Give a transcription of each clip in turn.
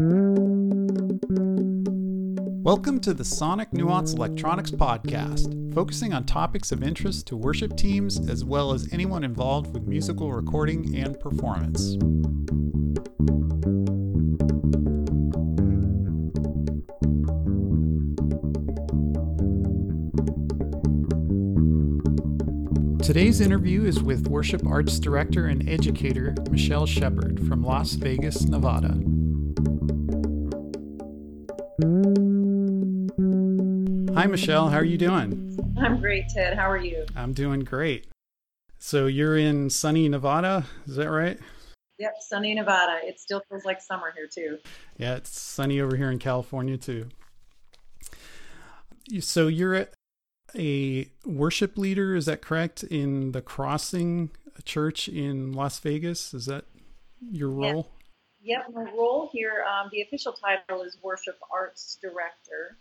Welcome to the Sonic Nuance Electronics Podcast, focusing on topics of interest to worship teams as well as anyone involved with musical recording and performance. Today's interview is with Worship Arts Director and Educator Michelle Shepherd from Las Vegas, Nevada. Hi, Michelle. How are you doing? I'm great, Ted. How are you? I'm doing great. So you're in sunny Nevada, is that right? Yep, sunny Nevada. It still feels like summer here too. Yeah, it's sunny over here in California too. So you're a worship leader, is that correct, in the Crossing Church in Las Vegas? Is that your role? Yep, yep my role here, um, the official title is Worship Arts Director.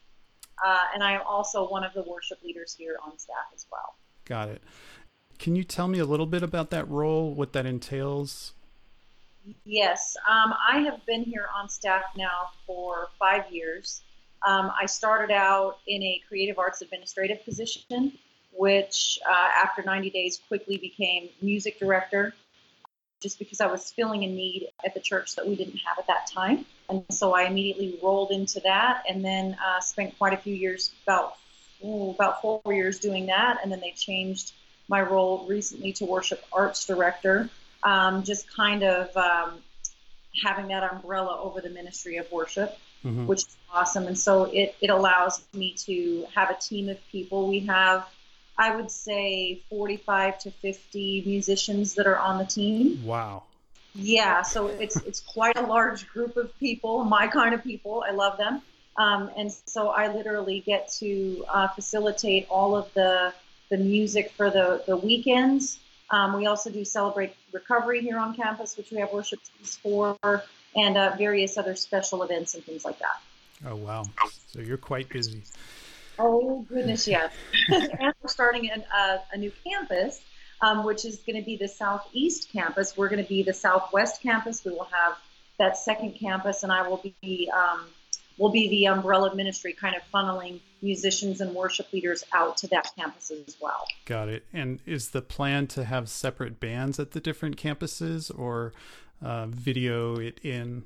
Uh, and I am also one of the worship leaders here on staff as well. Got it. Can you tell me a little bit about that role, what that entails? Yes, um, I have been here on staff now for five years. Um, I started out in a creative arts administrative position, which uh, after 90 days quickly became music director, just because I was filling a need at the church that we didn't have at that time. And so I immediately rolled into that and then uh, spent quite a few years, about, ooh, about four years doing that. And then they changed my role recently to worship arts director, um, just kind of um, having that umbrella over the ministry of worship mm-hmm. which is awesome. And so it, it allows me to have a team of people. We have, I would say, 45 to 50 musicians that are on the team. Wow. Yeah, so it's it's quite a large group of people, my kind of people. I love them. Um, and so I literally get to uh, facilitate all of the the music for the the weekends. Um, we also do celebrate recovery here on campus, which we have worship teams for and uh, various other special events and things like that. Oh, wow. So you're quite busy. Oh, goodness, yes. and we're starting an, uh, a new campus, um, which is going to be the Southeast campus. We're going to be the Southwest campus. We will have that second campus, and I will be. Um, will be the umbrella ministry kind of funneling musicians and worship leaders out to that campus as well. Got it. And is the plan to have separate bands at the different campuses or uh, video it in?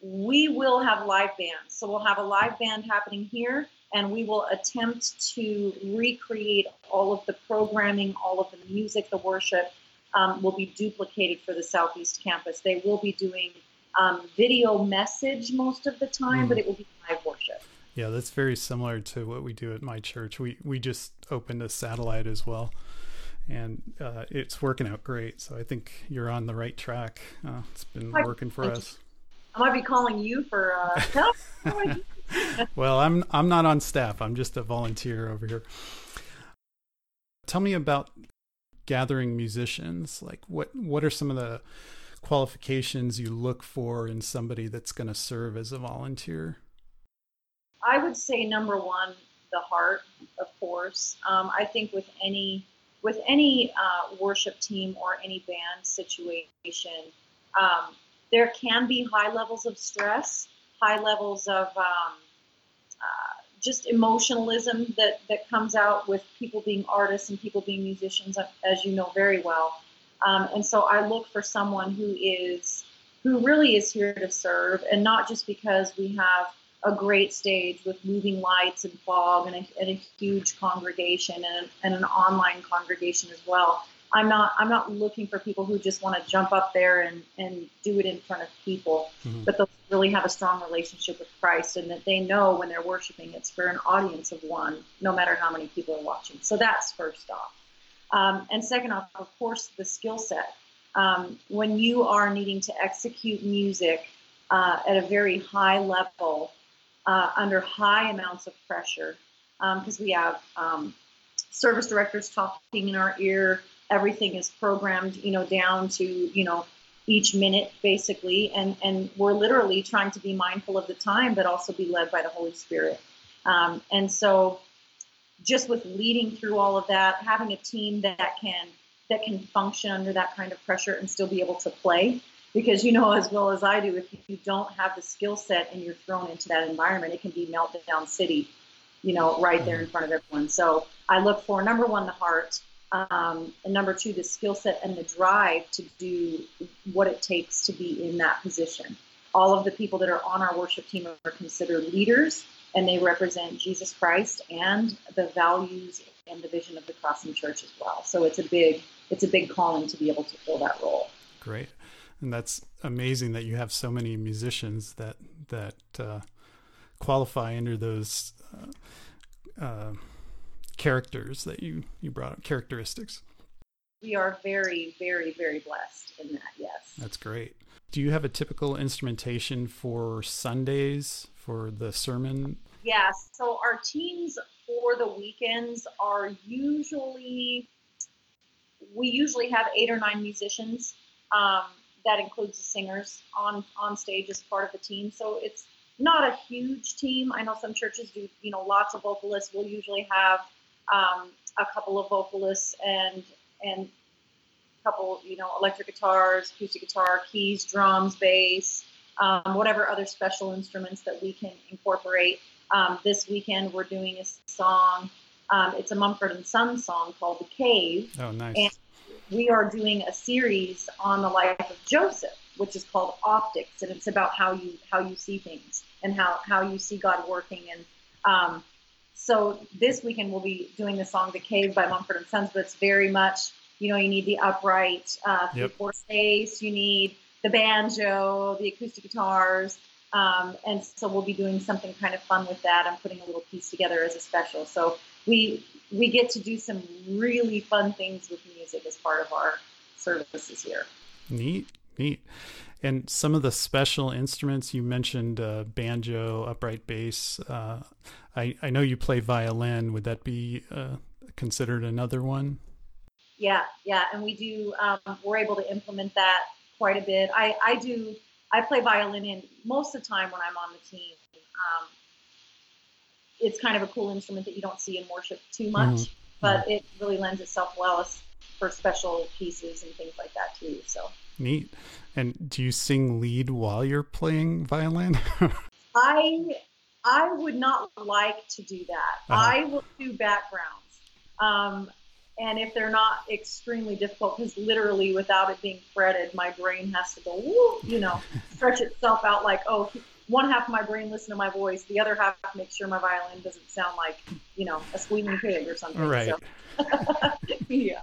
We will have live bands. So we'll have a live band happening here, and we will attempt to recreate all of the programming, all of the music, the worship um, will be duplicated for the Southeast campus. They will be doing um, video message most of the time, mm. but it will be live worship. Yeah, that's very similar to what we do at my church. We we just opened a satellite as well and uh, it's working out great. So I think you're on the right track. Uh, it's been working for us. I might be calling you for uh, help. well, I'm I'm not on staff. I'm just a volunteer over here. Tell me about gathering musicians. Like what what are some of the qualifications you look for in somebody that's going to serve as a volunteer? I would say number one, the heart, of course. Um, I think with any with any uh, worship team or any band situation, um, there can be high levels of stress, high levels of um, uh, just emotionalism that, that comes out with people being artists and people being musicians, as you know very well. Um, and so I look for someone who is who really is here to serve, and not just because we have a great stage with moving lights and fog and a, and a huge congregation and, and, an online congregation as well. I'm not I'm not looking for people who just want to jump up there and, and do it in front of people, mm-hmm. but they'll really have a strong relationship with Christ and that they know when they're worshiping it's for an audience of one, no matter how many people are watching. So that's first off. Um, and second off, of course, the skill set. Um, when you are needing to execute music uh, at a very high level, uh, under high amounts of pressure because um, we have um, service directors talking in our ear. Everything is programmed, you know, down to you know each minute basically, and and we're literally trying to be mindful of the time, but also be led by the Holy Spirit. Um, and so, just with leading through all of that, having a team that can that can function under that kind of pressure and still be able to play because you know as well as I do, if you don't have the skill set and you're thrown into that environment, it can be meltdown city, you know, right there in front of everyone. So I look for number one, the heart, um, and number two, the skill set and the drive to do what it takes to be in that position. All of the people that are on our worship team are considered leaders, and they represent Jesus Christ and the values and the vision of the Crossing Church as well. So it's a big, it's a big calling to be able to fill that role. Great and that's amazing that you have so many musicians that that uh, qualify under those uh, uh, characters that you you brought up characteristics. We are very, very, very blessed in that. Yes, that's great. Do you have a typical instrumentation for Sundays for the sermon? Yes. So our teams for the weekends are usually we usually have eight or nine musicians. Um, that includes the singers on on stage as part of the team. So it's not a huge team. I know some churches do, you know, lots of vocalists. We'll usually have um, a couple of vocalists and and a couple, you know, electric guitars, acoustic guitar, keys, drums, bass, um, whatever other special instruments that we can incorporate. Um, this weekend we're doing a song. Um, it's a Mumford and Sons song called "The Cave." Oh, nice. And we are doing a series on the life of Joseph, which is called Optics, and it's about how you how you see things and how how you see God working. And um, so this weekend we'll be doing the song "The Cave" by Mumford and Sons, but it's very much you know you need the upright uh, yep. four bass, you need the banjo, the acoustic guitars. Um, and so we'll be doing something kind of fun with that. I'm putting a little piece together as a special. So we we get to do some really fun things with music as part of our services here. Neat, neat. And some of the special instruments you mentioned, uh, banjo, upright bass. Uh, I I know you play violin. Would that be uh, considered another one? Yeah, yeah, and we do. Um, we're able to implement that quite a bit. I I do. I play violin in most of the time when I'm on the team. Um, it's kind of a cool instrument that you don't see in worship too much, mm-hmm. but mm-hmm. it really lends itself well for special pieces and things like that too. So neat. And do you sing lead while you're playing violin? I I would not like to do that. Uh-huh. I will do backgrounds. Um, and if they're not extremely difficult, because literally without it being fretted, my brain has to go, woo, you know, stretch itself out like, oh, one half of my brain listen to my voice, the other half make sure my violin doesn't sound like, you know, a squealing pig or something. Right. So. yeah.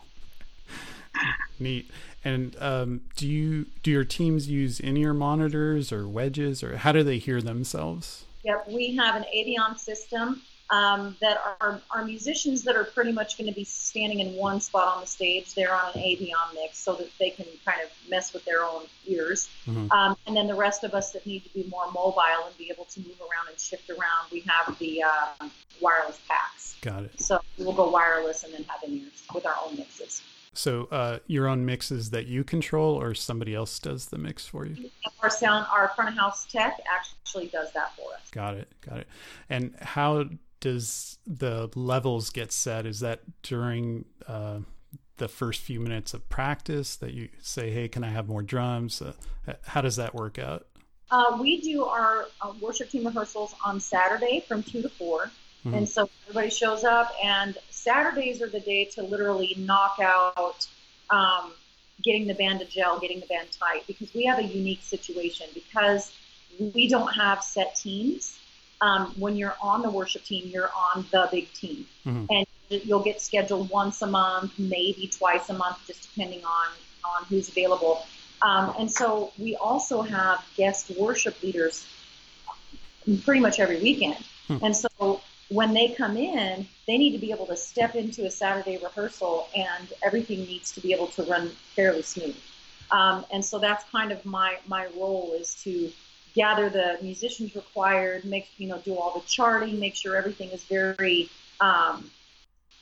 Neat. And um, do you do your teams use in-ear monitors or wedges, or how do they hear themselves? Yep, we have an Aviom system um, that are, are musicians that are pretty much going to be standing in one spot on the stage. They're on an Aviom mix so that they can kind of mess with their own ears. Mm-hmm. Um, and then the rest of us that need to be more mobile and be able to move around and shift around, we have the uh, wireless packs. Got it. So we'll go wireless and then have in ears with our own mixes. So uh, your own mixes that you control, or somebody else does the mix for you? Our sound, our front of house tech actually does that for us. Got it, got it. And how does the levels get set? Is that during uh, the first few minutes of practice that you say, "Hey, can I have more drums?" Uh, how does that work out? Uh, we do our uh, worship team rehearsals on Saturday from two to 4 mm-hmm. and so everybody shows up. And Saturdays are the day to literally knock out. Um, getting the band to gel, getting the band tight, because we have a unique situation because we don't have set teams um, when you're on the worship team, you're on the big team, mm-hmm. and you'll get scheduled once a month, maybe twice a month, just depending on on who's available. Um, and so we also have guest worship leaders pretty much every weekend. Hmm. And so when they come in, they need to be able to step into a Saturday rehearsal, and everything needs to be able to run fairly smooth. Um, and so that's kind of my my role is to gather the musicians required, make you know do all the charting, make sure everything is very um,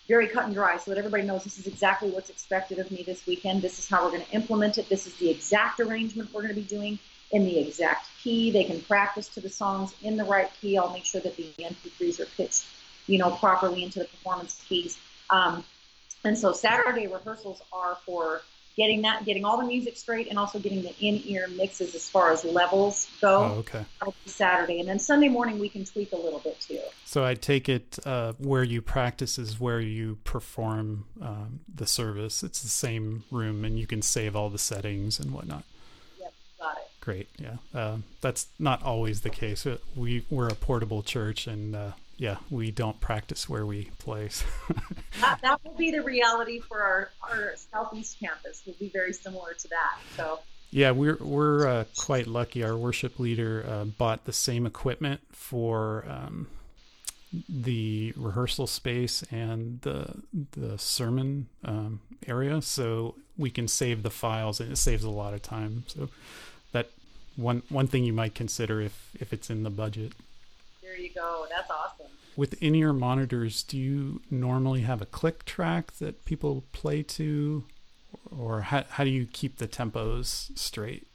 very cut and dry, so that everybody knows this is exactly what's expected of me this weekend. This is how we're going to implement it. This is the exact arrangement we're going to be doing in the exact key. They can practice to the songs in the right key. I'll make sure that the MP3s are pitched, you know, properly into the performance keys. Um, and so Saturday rehearsals are for getting that, getting all the music straight, and also getting the in-ear mixes as far as levels go. Oh, okay. Saturday, and then Sunday morning we can tweak a little bit too. So I take it uh, where you practice is where you perform um, the service. It's the same room, and you can save all the settings and whatnot. Yep, got it. Great. Yeah, uh, that's not always the case. Uh, we we're a portable church, and uh, yeah, we don't practice where we place. that, that will be the reality for our, our southeast campus. Will be very similar to that. So. Yeah, we're we're uh, quite lucky. Our worship leader uh, bought the same equipment for um, the rehearsal space and the the sermon um, area, so we can save the files, and it saves a lot of time. So one one thing you might consider if if it's in the budget. There you go. That's awesome. With in-ear monitors, do you normally have a click track that people play to, or how how do you keep the tempos straight?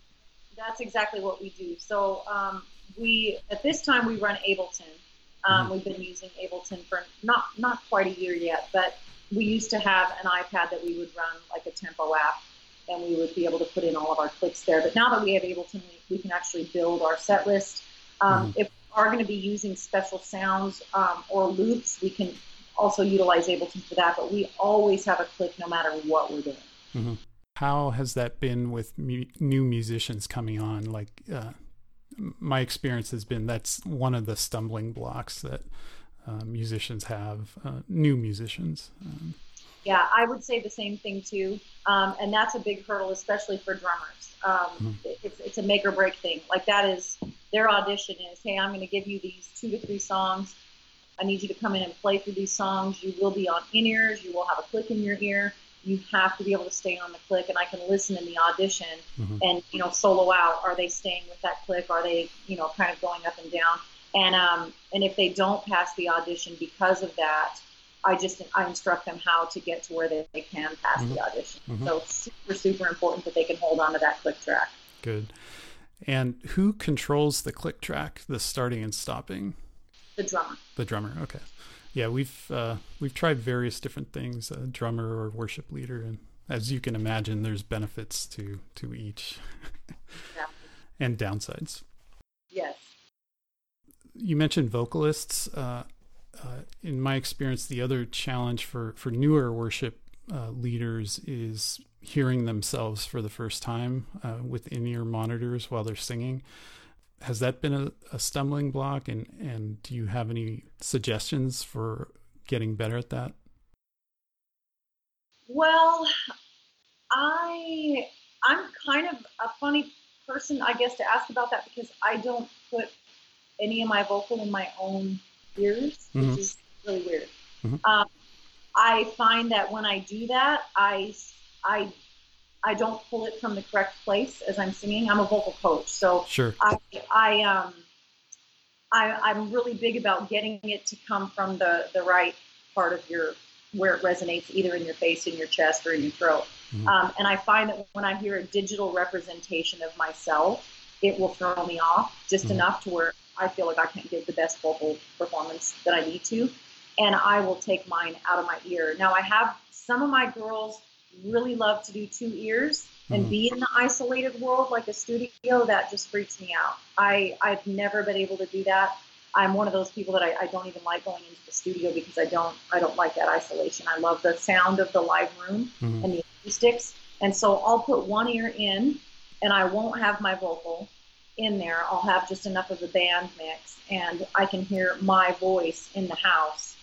That's exactly what we do. So um, we at this time we run Ableton. Um, mm-hmm. We've been using Ableton for not not quite a year yet, but we used to have an iPad that we would run like a tempo app, and we would be able to put in all of our clicks there. But now that we have Ableton, we, we can actually build our set list. Um, mm-hmm. If we are going to be using special sounds um, or loops, we can also utilize Ableton for that. But we always have a click no matter what we're doing. Mm-hmm. How has that been with mu- new musicians coming on? Like, uh, my experience has been that's one of the stumbling blocks that uh, musicians have, uh, new musicians. Um, yeah, I would say the same thing too. Um, and that's a big hurdle, especially for drummers. Um, mm-hmm. it's, it's a make or break thing. Like that is their audition is, hey, I'm going to give you these two to three songs. I need you to come in and play through these songs. You will be on in ears. You will have a click in your ear. You have to be able to stay on the click, and I can listen in the audition mm-hmm. and you know solo out. Are they staying with that click? Are they you know kind of going up and down? And um, and if they don't pass the audition because of that, I just I instruct them how to get to where they, they can pass mm-hmm. the audition. Mm-hmm. So super super important that they can hold on to that click track. Good. And who controls the click track, the starting and stopping? The drummer. The drummer. Okay. Yeah, we've uh, we've tried various different things, a drummer or worship leader, and as you can imagine, there's benefits to to each, yeah. and downsides. Yes. You mentioned vocalists. Uh, uh, in my experience, the other challenge for for newer worship uh, leaders is hearing themselves for the first time uh, with in-ear monitors while they're singing. Has that been a, a, stumbling block, and and do you have any suggestions for getting better at that? Well, I I'm kind of a funny person, I guess, to ask about that because I don't put any of my vocal in my own ears, mm-hmm. which is really weird. Mm-hmm. Um, I find that when I do that, I I I don't pull it from the correct place as I'm singing. I'm a vocal coach, so sure. I I um I I'm really big about getting it to come from the the right part of your where it resonates, either in your face, in your chest, or in your throat. Mm-hmm. Um, and I find that when I hear a digital representation of myself, it will throw me off just mm-hmm. enough to where I feel like I can't give the best vocal performance that I need to, and I will take mine out of my ear. Now I have some of my girls really love to do two ears and mm-hmm. be in the isolated world like a studio, that just freaks me out. I, I've never been able to do that. I'm one of those people that I, I don't even like going into the studio because I don't I don't like that isolation. I love the sound of the live room mm-hmm. and the acoustics. And so I'll put one ear in and I won't have my vocal in there. I'll have just enough of the band mix and I can hear my voice in the house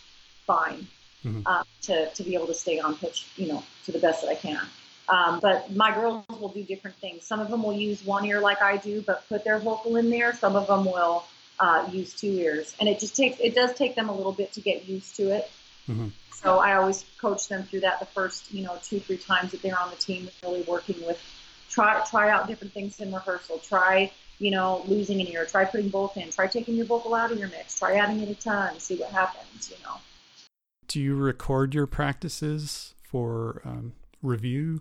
fine mm-hmm. uh, to, to be able to stay on pitch, you know, to the best that I can. Um, but my girls will do different things. Some of them will use one ear like I do, but put their vocal in there. Some of them will uh, use two ears, and it just takes it does take them a little bit to get used to it. Mm-hmm. So I always coach them through that the first you know two three times that they're on the team, really working with try try out different things in rehearsal. Try you know losing an ear. Try putting both in. Try taking your vocal out of your mix. Try adding it a ton. See what happens. You know do you record your practices for um, review?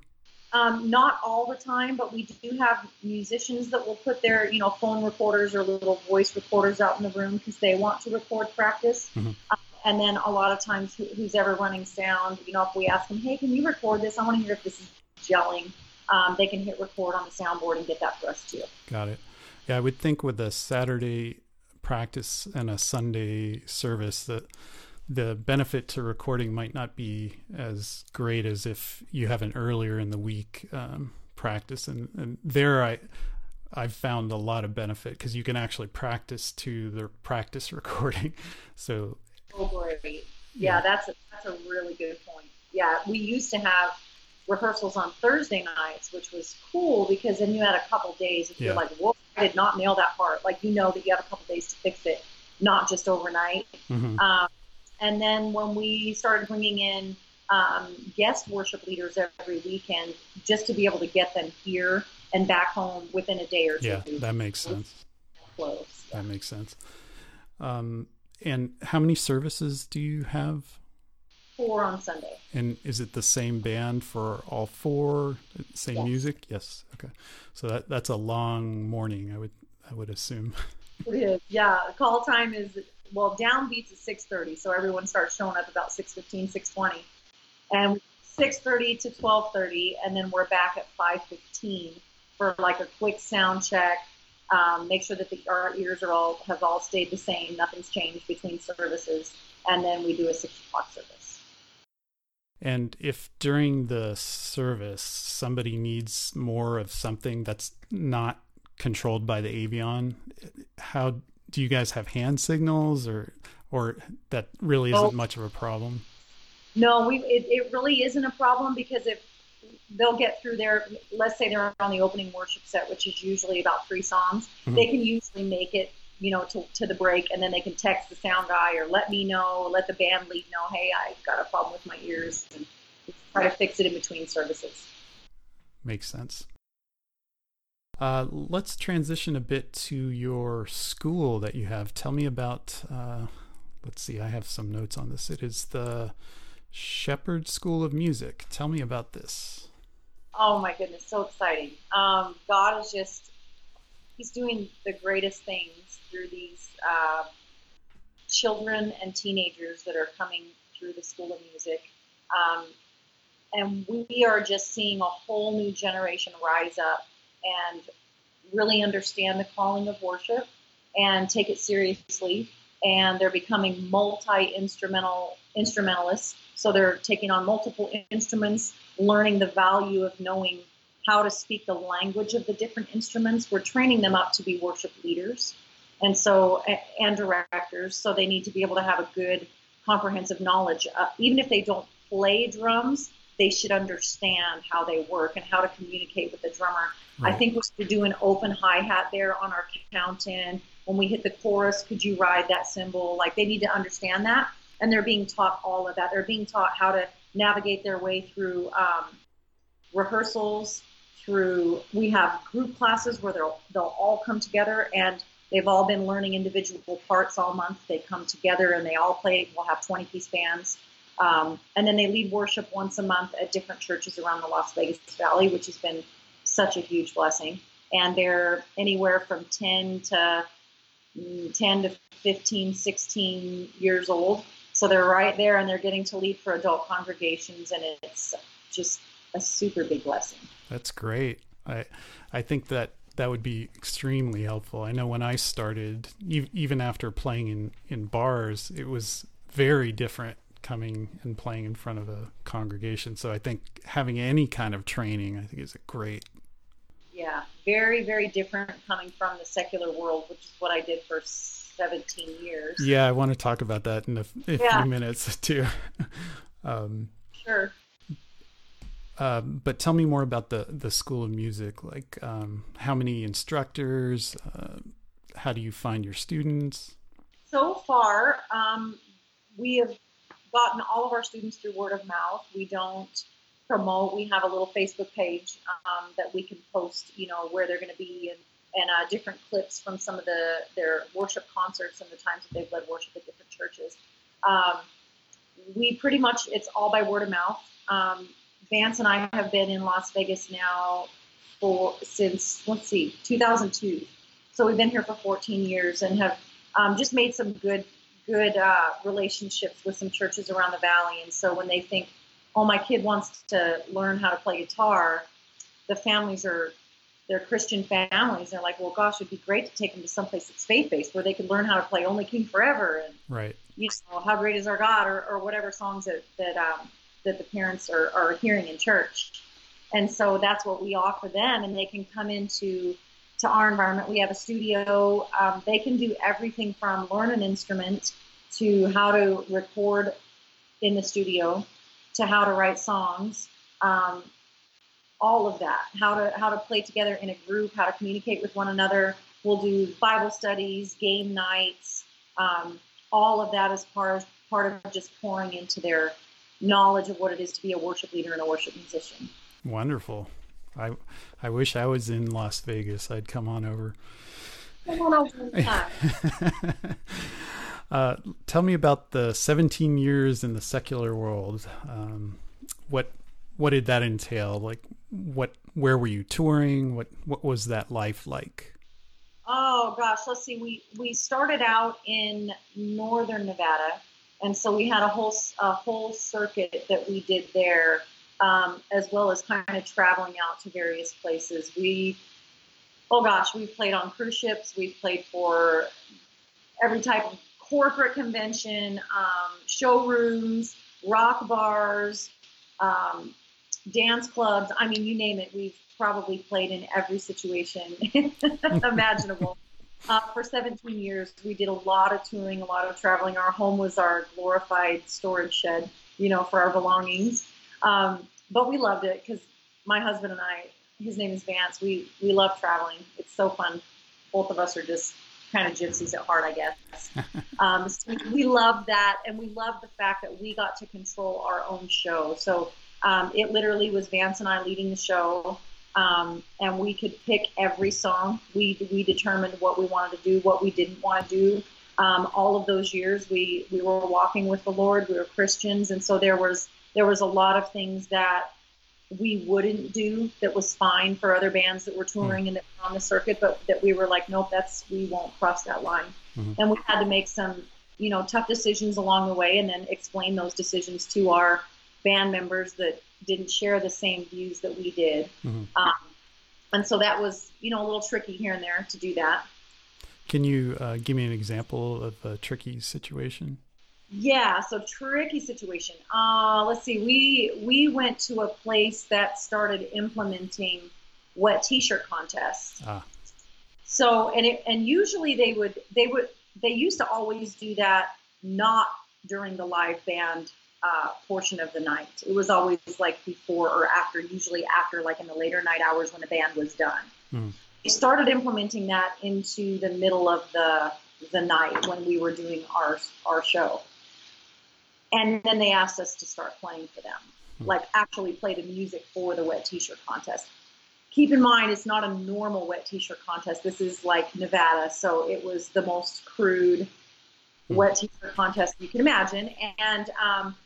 Um, not all the time, but we do have musicians that will put their, you know, phone recorders or little voice recorders out in the room because they want to record practice. Mm-hmm. Um, and then a lot of times, who's ever running sound, you know, if we ask them, hey, can you record this? I want to hear if this is gelling. um, they can hit record on the soundboard and get that for us too. Got it. Yeah, I would think with a Saturday practice and a Sunday service that the benefit to recording might not be as great as if you have an earlier in the week um, practice. And, and there, I I've found a lot of benefit because you can actually practice to the practice recording. So, oh great, yeah, yeah, that's a, that's a really good point. Yeah, we used to have rehearsals on Thursday nights, which was cool because then you had a couple days if yeah. you're like, whoa, I did not nail that part. Like you know that you have a couple days to fix it, not just overnight. Mm-hmm. Um, and then when we started bringing in um, guest worship leaders every weekend, just to be able to get them here and back home within a day or two. Yeah, that makes sense. Close. That makes sense. Um, and how many services do you have? Four on Sunday. And is it the same band for all four? Same yes. music? Yes. Okay. So that that's a long morning. I would I would assume. It is. Yeah. Call time is well downbeats at six thirty, so everyone starts showing up about 6.15, 6.20. and 6.30 to 12.30 and then we're back at 5.15 for like a quick sound check um, make sure that the, our ears are all have all stayed the same nothing's changed between services and then we do a six o'clock service and if during the service somebody needs more of something that's not controlled by the Aviom how do you guys have hand signals or or that really isn't oh. much of a problem no we it, it really isn't a problem because if they'll get through their let's say they're on the opening worship set which is usually about three songs mm-hmm. they can usually make it you know to, to the break and then they can text the sound guy or let me know let the band lead know hey i've got a problem with my ears and try to fix it in between services makes sense uh, let's transition a bit to your school that you have. Tell me about. Uh, let's see, I have some notes on this. It is the Shepherd School of Music. Tell me about this. Oh my goodness, so exciting! Um, God is just—He's doing the greatest things through these uh, children and teenagers that are coming through the School of Music. Um, and we are just seeing a whole new generation rise up and really understand the calling of worship and take it seriously. And they're becoming multi instrumental instrumentalists. So they're taking on multiple instruments, learning the value of knowing how to speak the language of the different instruments. We're training them up to be worship leaders, and so and directors. So they need to be able to have a good comprehensive knowledge. Uh, even if they don't play drums, they should understand how they work and how to communicate with the drummer. Right. I think we should do an open hi hat there on our count in. When we hit the chorus, could you ride that cymbal? Like they need to understand that. And they're being taught all of that. They're being taught how to navigate their way through um, rehearsals, through, we have group classes where they'll, they'll all come together and they've all been learning individual parts all month. They come together and they all play. We'll have 20 piece bands. Um, and then they lead worship once a month at different churches around the Las Vegas Valley, which has been such a huge blessing. And they're anywhere from 10 to mm, 10 to 15, 16 years old. So they're right there and they're getting to lead for adult congregations, and it's just a super big blessing. That's great. I I think that that would be extremely helpful. I know when I started, even after playing in in bars, it was very different coming and playing in front of a congregation. So I think having any kind of training, I think, is a great. Yeah, very, very different coming from the secular world, which is what I did for 17 years. Yeah, I want to talk about that in a, a yeah. few minutes too. um, sure. Uh, but tell me more about the the School of Music. Like, um, how many instructors? Uh, how do you find your students? So far, um, we have gotten all of our students through word of mouth. We don't promote. We have a little Facebook page um, that we can post, you know, where they're going to be and, and uh, different clips from some of the their worship concerts and the times that they've led worship at different churches. Um, we pretty much it's all by word of mouth. Um, Vance and I have been in Las Vegas now for since let's see 2002. So we've been here for 14 years and have um, just made some good good uh, relationships with some churches around the valley. And so when they think, oh, my kid wants to learn how to play guitar, the families are they're Christian families. They're like, well, gosh, it'd be great to take them to someplace that's faith based where they can learn how to play Only King Forever and right. you know how great is our God or, or whatever songs that that um, that the parents are, are hearing in church. And so that's what we offer them, and they can come into to our environment. We have a studio. Um, they can do everything from learn an instrument to how to record in the studio to how to write songs. Um, all of that, how to how to play together in a group, how to communicate with one another. We'll do Bible studies, game nights. Um, all of that is part of part of just pouring into their knowledge of what it is to be a worship leader and a worship musician. Wonderful. I I wish I was in Las Vegas. I'd come on over. Come on over uh, tell me about the 17 years in the secular world. Um, what what did that entail? Like, what where were you touring? What what was that life like? Oh gosh, let's see. We we started out in northern Nevada, and so we had a whole a whole circuit that we did there, um, as well as kind of traveling out to various places. We oh gosh, we played on cruise ships. We played for every type of corporate convention, um, showrooms, rock bars, um, dance clubs. I mean, you name it. We've probably played in every situation imaginable. Uh, for 17 years, we did a lot of touring, a lot of traveling. Our home was our glorified storage shed, you know, for our belongings. Um, but we loved it because my husband and I, his name is Vance. We we love traveling. It's so fun. Both of us are just kind of gypsies at heart, I guess. Um, so we love that, and we love the fact that we got to control our own show. So um, it literally was Vance and I leading the show, um, and we could pick every song. We we determined what we wanted to do, what we didn't want to do. Um, all of those years, we we were walking with the Lord. We were Christians, and so there was there was a lot of things that we wouldn't do that was fine for other bands that were hmm. touring and that were on the circuit, but that we were like, nope, that's we won't cross that line. Mm-hmm. And we had to make some, you know, tough decisions along the way, and then explain those decisions to our band members that didn't share the same views that we did. Mm-hmm. Um, and so that was, you know, a little tricky here and there to do that. Can you uh, give me an example of a tricky situation? Yeah, so tricky situation. Uh, let's see. We we went to a place that started implementing wet T-shirt contests. Ah. So and it, and usually they would they would they used to always do that not during the live band uh, portion of the night. It was always like before or after, usually after, like in the later night hours when the band was done. Mm. We started implementing that into the middle of the the night when we were doing our our show, and then they asked us to start playing for them, mm. like actually play the music for the wet T-shirt contest. Keep in mind, it's not a normal wet T-shirt contest. This is like Nevada, so it was the most crude mm. wet T-shirt contest you can imagine, and um,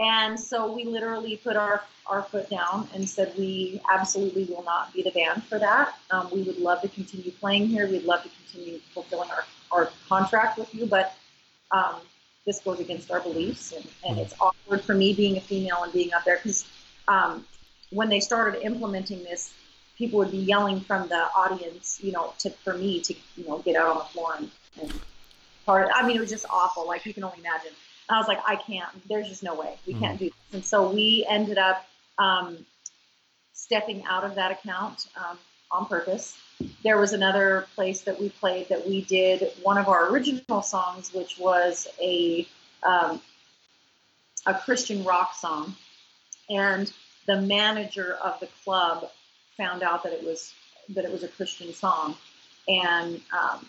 and so we literally put our, our foot down and said, we absolutely will not be the band for that. Um, we would love to continue playing here. We'd love to continue fulfilling our, our contract with you, but um, this goes against our beliefs. And, and it's awkward for me being a female and being up there because um, when they started implementing this, people would be yelling from the audience, you know, to, for me to, you know, get out on the floor and, and part. I mean, it was just awful. Like you can only imagine. I was like, I can't. There's just no way. We mm-hmm. can't do this. And so we ended up um, stepping out of that account um, on purpose. There was another place that we played that we did one of our original songs, which was a um, a Christian rock song, and the manager of the club found out that it was that it was a Christian song, and um,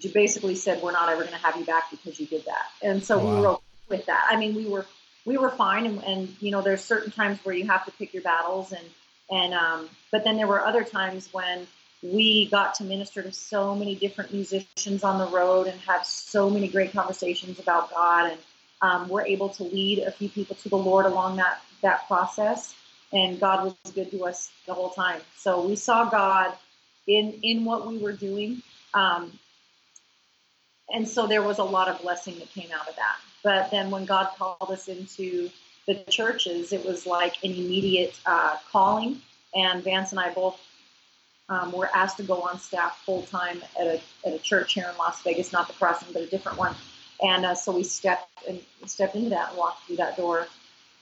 you basically said we're not ever going to have you back because you did that. And so wow. we were okay with that. I mean we were we were fine and, and, you know there's certain times where you have to pick your battles and and um, but then there were other times when we got to minister to so many different musicians on the road and have so many great conversations about god and um, we're able to lead a few people to the lord along that that process and god was good to us the whole time. So we saw god in in what we were doing um, and so there was a lot of blessing that came out of that. But then when God called us into the churches, it was like an immediate uh, calling. and Vance and I both um, were asked to go on staff full time at a at a church here in Las Vegas, not the Crossing, but a different one. And uh, so we stepped and stepped into that and walked through that door.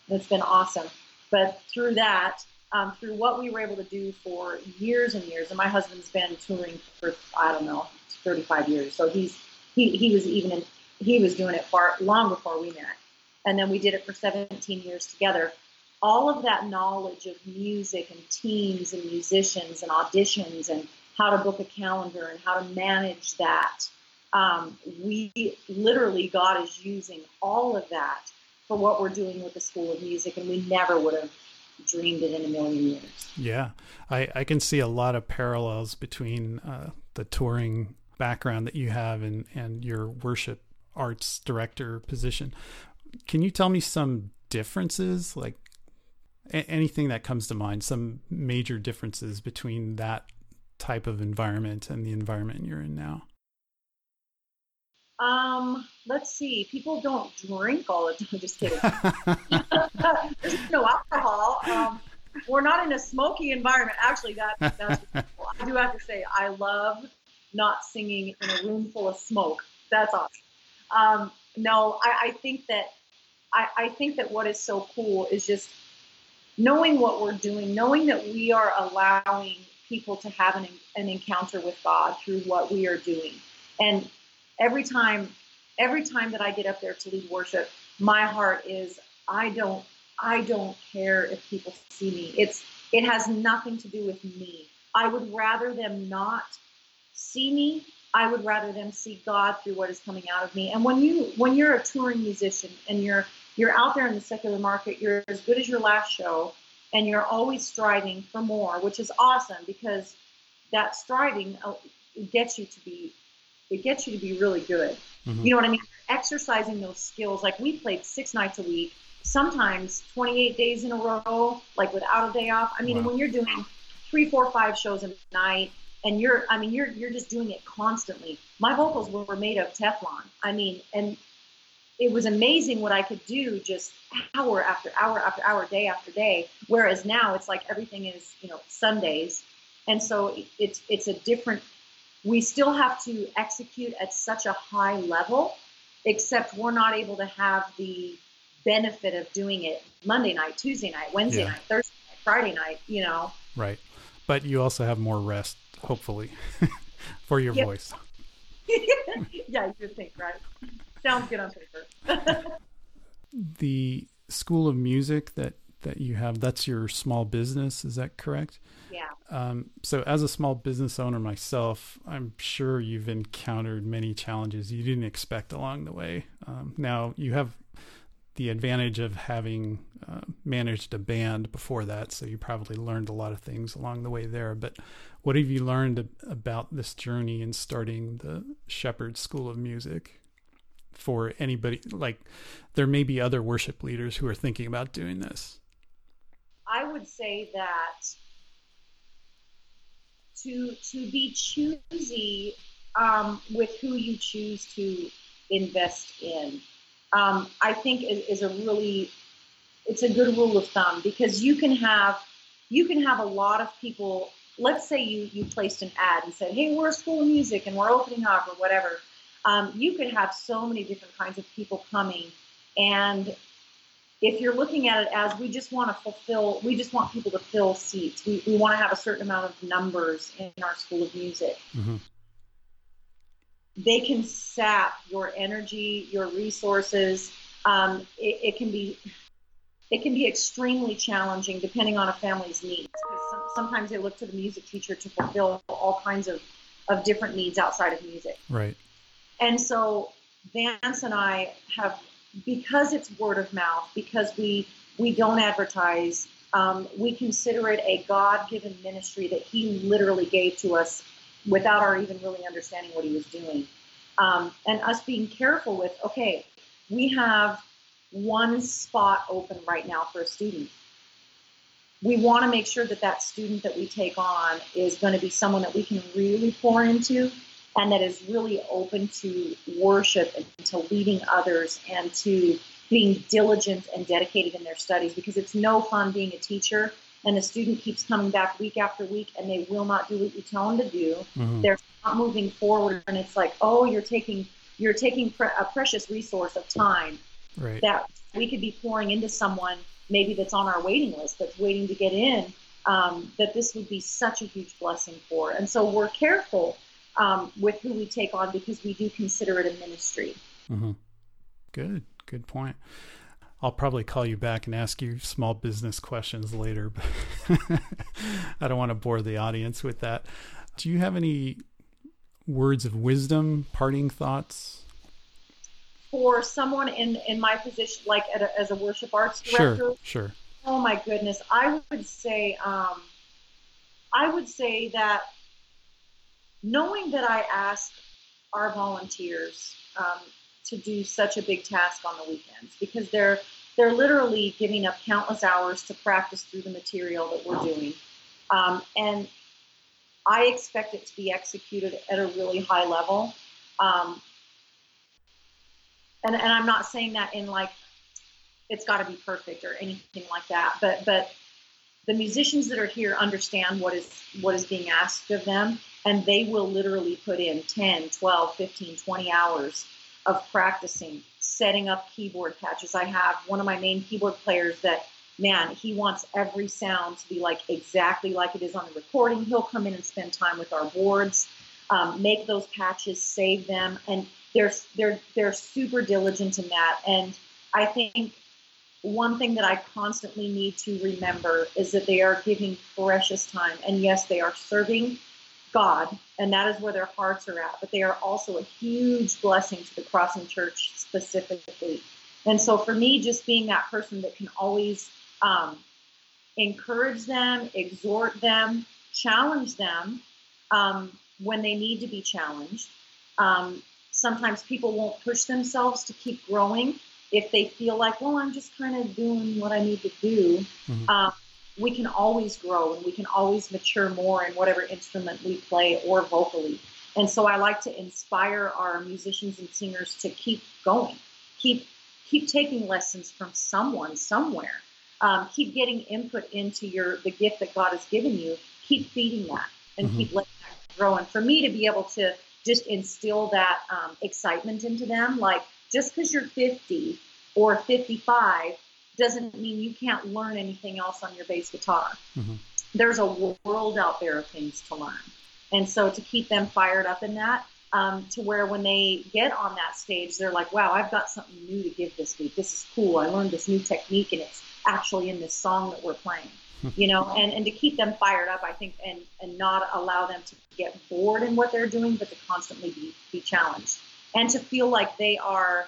It's been awesome. But through that, um, through what we were able to do for years and years, and my husband's been touring for I don't know 35 years, so he's he he was even in, he was doing it far long before we met, and then we did it for 17 years together. All of that knowledge of music and teams and musicians and auditions and how to book a calendar and how to manage that um, we literally, God is using all of that for what we're doing with the School of Music, and we never would have dreamed it in a million years. Yeah, I, I can see a lot of parallels between uh, the touring background that you have and, and your worship arts director position. Can you tell me some differences, like a- anything that comes to mind, some major differences between that type of environment and the environment you're in now? Um, let's see. People don't drink all the time. Just kidding. There's no alcohol. Um, we're not in a smoky environment. Actually, that that's. I do have to say, I love not singing in a room full of smoke. That's awesome. Um, no, I, I think that I, I think that what is so cool is just knowing what we're doing, knowing that we are allowing people to have an, an encounter with God through what we are doing, and every time every time that I get up there to lead worship, my heart is I don't I don't care if people see me. It's it has nothing to do with me. I would rather them not see me. I would rather them see God through what is coming out of me. And when you when you're a touring musician and you're you're out there in the secular market, you're as good as your last show and you're always striving for more, which is awesome because that striving uh, gets you to be it gets you to be really good. Mm-hmm. You know what I mean? Exercising those skills. Like we played six nights a week, sometimes 28 days in a row, like without a day off. I mean, wow. when you're doing three, four, five shows a night, and you're, I mean, you're you're just doing it constantly. My vocals were made of Teflon. I mean, and it was amazing what I could do just hour after hour after hour, day after day. Whereas now it's like everything is, you know, Sundays, and so it's it's a different we still have to execute at such a high level, except we're not able to have the benefit of doing it Monday night, Tuesday night, Wednesday yeah. night, Thursday night, Friday night, you know. Right. But you also have more rest, hopefully, for your yep. voice. yeah, you think, right? Sounds good on paper. the School of Music that that you have, that's your small business, is that correct? Yeah. Um, so, as a small business owner myself, I'm sure you've encountered many challenges you didn't expect along the way. Um, now, you have the advantage of having uh, managed a band before that, so you probably learned a lot of things along the way there. But what have you learned about this journey in starting the Shepherd School of Music? For anybody, like there may be other worship leaders who are thinking about doing this. I would say that to to be choosy um, with who you choose to invest in. Um, I think is, is a really it's a good rule of thumb because you can have you can have a lot of people. Let's say you you placed an ad and said, "Hey, we're a school of music and we're opening up or whatever." Um, you could have so many different kinds of people coming, and if you're looking at it as we just want to fulfill, we just want people to fill seats. We, we want to have a certain amount of numbers in our school of music. Mm-hmm. They can sap your energy, your resources. Um, it, it, can be it can be extremely challenging depending on a family's needs. Because sometimes they look to the music teacher to fulfill all kinds of, of different needs outside of music. Right. And so Vance and I have because it's word of mouth, because we we don't advertise, um, we consider it a God-given ministry that He literally gave to us without our even really understanding what He was doing, um, and us being careful with okay, we have one spot open right now for a student. We want to make sure that that student that we take on is going to be someone that we can really pour into and that is really open to worship and to leading others and to being diligent and dedicated in their studies because it's no fun being a teacher and the student keeps coming back week after week and they will not do what you tell them to do, mm-hmm. they're not moving forward. And it's like, oh, you're taking you're taking pre- a precious resource of time right. that we could be pouring into someone maybe that's on our waiting list that's waiting to get in. Um, that this would be such a huge blessing for. And so we're careful um, with who we take on because we do consider it a ministry. Mm-hmm. Good, good point. I'll probably call you back and ask you small business questions later, but I don't want to bore the audience with that. Do you have any words of wisdom, parting thoughts? For someone in, in my position, like a, as a worship arts director, sure, sure. Oh my goodness, I would say, um, I would say that knowing that I ask our volunteers um, to do such a big task on the weekends because they're they're literally giving up countless hours to practice through the material that we're doing, um, and I expect it to be executed at a really high level. Um, and, and I'm not saying that in like it's got to be perfect or anything like that, but but the musicians that are here understand what is what is being asked of them and they will literally put in 10 12 15 20 hours of practicing setting up keyboard patches. I have one of my main keyboard players that man he wants every sound to be like exactly like it is on the recording. He'll come in and spend time with our boards um, make those patches save them and they're they're they're super diligent in that and i think one thing that I constantly need to remember is that they are giving precious time. And yes, they are serving God, and that is where their hearts are at. But they are also a huge blessing to the Crossing Church specifically. And so for me, just being that person that can always um, encourage them, exhort them, challenge them um, when they need to be challenged. Um, sometimes people won't push themselves to keep growing if they feel like, well, I'm just kind of doing what I need to do, mm-hmm. um, we can always grow and we can always mature more in whatever instrument we play or vocally. And so I like to inspire our musicians and singers to keep going, keep keep taking lessons from someone somewhere, um, keep getting input into your the gift that God has given you. Keep feeding that and mm-hmm. keep letting that grow. And for me to be able to just instill that um, excitement into them, like just because you're 50 or 55 doesn't mean you can't learn anything else on your bass guitar. Mm-hmm. There's a world out there of things to learn. And so to keep them fired up in that, um, to where when they get on that stage, they're like, wow, I've got something new to give this week. This is cool. I learned this new technique and it's actually in this song that we're playing. You know, and, and to keep them fired up, I think, and, and not allow them to get bored in what they're doing, but to constantly be, be challenged and to feel like they are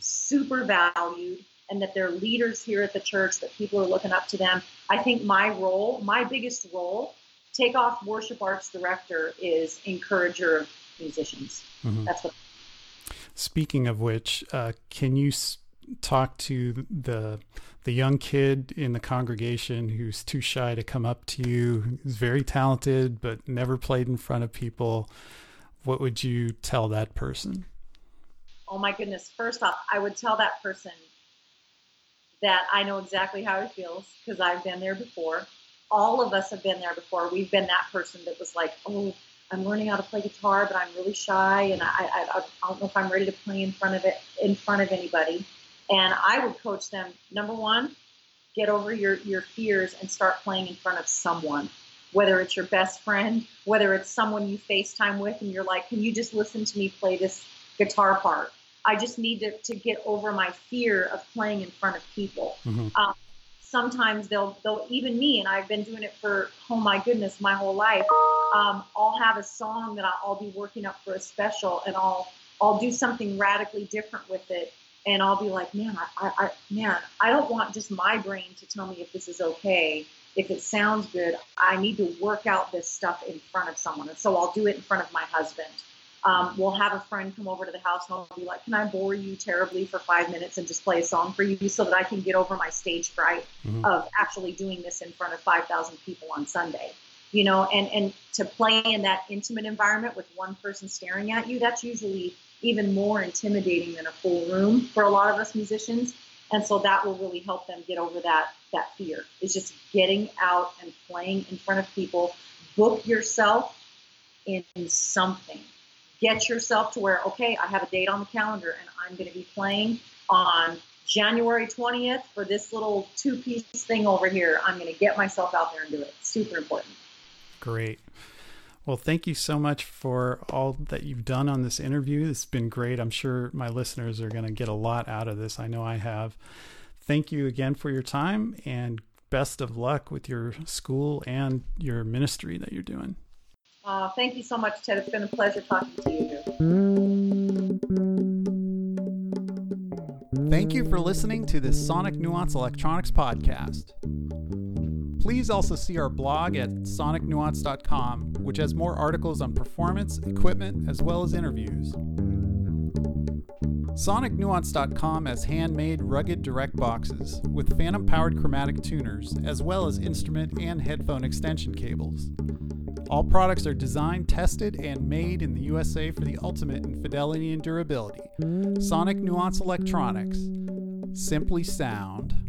super valued and that they're leaders here at the church, that people are looking up to them. I think my role, my biggest role, Takeoff Worship Arts Director, is encourager of musicians. Mm-hmm. That's what. Speaking of which, uh, can you talk to the the young kid in the congregation who's too shy to come up to you, who's very talented but never played in front of people? What would you tell that person? oh my goodness, first off, I would tell that person that I know exactly how he feels because I've been there before. All of us have been there before. We've been that person that was like, oh, I'm learning how to play guitar, but I'm really shy, and I, I, I don't know if I'm ready to play in front of it in front of anybody. And I would coach them. Number one, get over your your fears and start playing in front of someone. Whether it's your best friend, whether it's someone you FaceTime with, and you're like, can you just listen to me play this guitar part? I just need to, to get over my fear of playing in front of people. Mm-hmm. Um, sometimes they'll they'll even me, and I've been doing it for oh my goodness my whole life. Um, I'll have a song that I'll be working up for a special, and I'll I'll do something radically different with it, and I'll be like, man, I, I, man, I don't want just my brain to tell me if this is okay if it sounds good, I need to work out this stuff in front of someone. And so I'll do it in front of my husband um, we'll have a friend come over to the house and I'll be like, Can I bore you terribly for five minutes and just play a song for you so that I can get over my stage fright mm-hmm. of actually doing this in front of 5,000 people on Sunday? You know, and, and to play in that intimate environment with one person staring at you, that's usually even more intimidating than a full room for a lot of us musicians. And so that will really help them get over that that fear. Is just getting out and playing in front of people. Book yourself in something. Get yourself to where, okay, I have a date on the calendar and I'm going to be playing on January 20th for this little two piece thing over here. I'm going to get myself out there and do it. Super important. Great. Well, thank you so much for all that you've done on this interview. It's been great. I'm sure my listeners are going to get a lot out of this. I know I have. Thank you again for your time and best of luck with your school and your ministry that you're doing. Uh, thank you so much, Ted. It's been a pleasure talking to you. Thank you for listening to this Sonic Nuance Electronics podcast. Please also see our blog at sonicnuance.com, which has more articles on performance, equipment, as well as interviews. SonicNuance.com has handmade rugged direct boxes with phantom powered chromatic tuners, as well as instrument and headphone extension cables. All products are designed, tested, and made in the USA for the ultimate in fidelity and durability. Sonic Nuance Electronics. Simply sound.